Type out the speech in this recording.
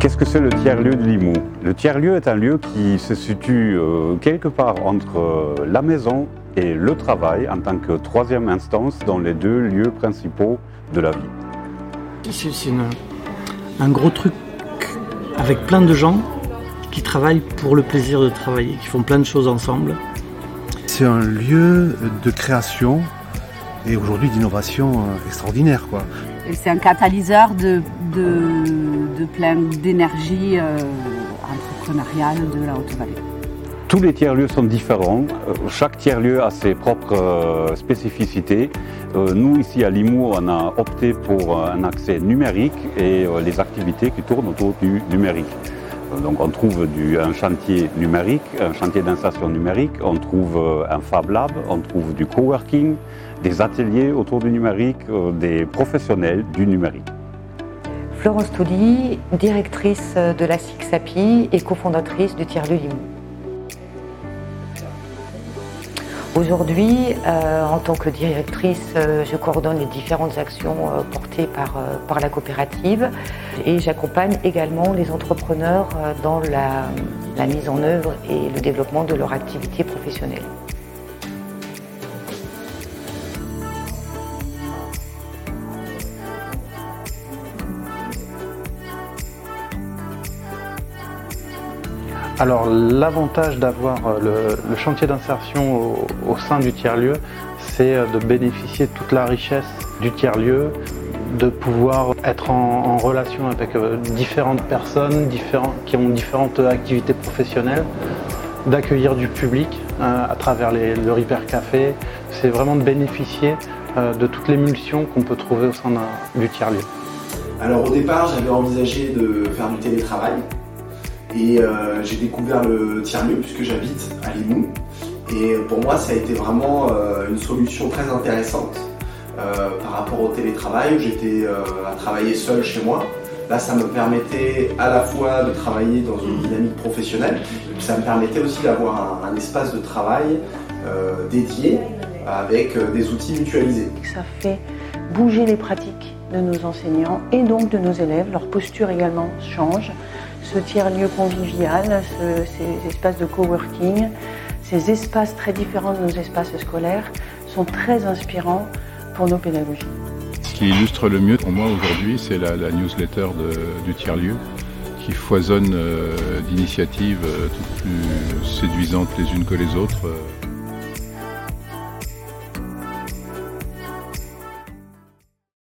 Qu'est-ce que c'est le tiers-lieu de Limoux? Le tiers-lieu est un lieu qui se situe euh, quelque part entre euh, la maison et le travail en tant que troisième instance dans les deux lieux principaux de la vie. C'est un gros truc avec plein de gens qui travaillent pour le plaisir de travailler, qui font plein de choses ensemble. C'est un lieu de création et aujourd'hui d'innovation euh, extraordinaire. C'est un catalyseur de, de, plein d'énergie euh, entrepreneuriale de la Haute-Vallée. Tous les tiers-lieux sont différents. Euh, chaque tiers-lieu a ses propres spécificités. Nous, ici à Limoux, on a opté pour un accès numérique et les activités qui tournent autour du numérique. Donc on trouve un chantier numérique, un chantier d'insertion numérique, on trouve un Fab Lab, on trouve du coworking, des ateliers autour du numérique, euh, des professionnels du numérique. Florence Touli, directrice de la SIXAPI et cofondatrice du Tiers de Limoux. Aujourd'hui, euh, en tant que directrice, euh, je coordonne les différentes actions portées par, par la coopérative et j'accompagne également les entrepreneurs dans la mise en œuvre et le développement de leur activité professionnelle. Alors l'avantage d'avoir euh, le, chantier d'insertion au, sein du tiers-lieu, c'est euh, de bénéficier de toute la richesse du tiers-lieu, de pouvoir être en, relation avec euh, différentes personnes qui ont différentes activités professionnelles, d'accueillir du public à travers le River Café. C'est vraiment de bénéficier de toutes les l'émulsion qu'on peut trouver au sein du tiers-lieu. Alors au départ, j'avais envisagé de faire du télétravail, et euh, j'ai découvert le tiers-lieu puisque j'habite à Limoux. Et pour moi, ça a été vraiment euh, une solution très intéressante euh, par rapport au télétravail où j'étais à travailler seul chez moi. Là, ça me permettait à la fois de travailler dans une dynamique professionnelle, et ça me permettait aussi d'avoir un, espace de travail dédié avec des outils mutualisés. Ça fait bouger les pratiques de nos enseignants et donc de nos élèves. Leur posture également change ce tiers-lieu convivial, ces espaces de coworking, ces espaces très différents de nos espaces scolaires sont très inspirants pour nos pédagogies. Ce qui illustre le mieux pour moi aujourd'hui, c'est la, newsletter du tiers-lieu qui foisonne euh, d'initiatives euh, toutes plus séduisantes les unes que les autres.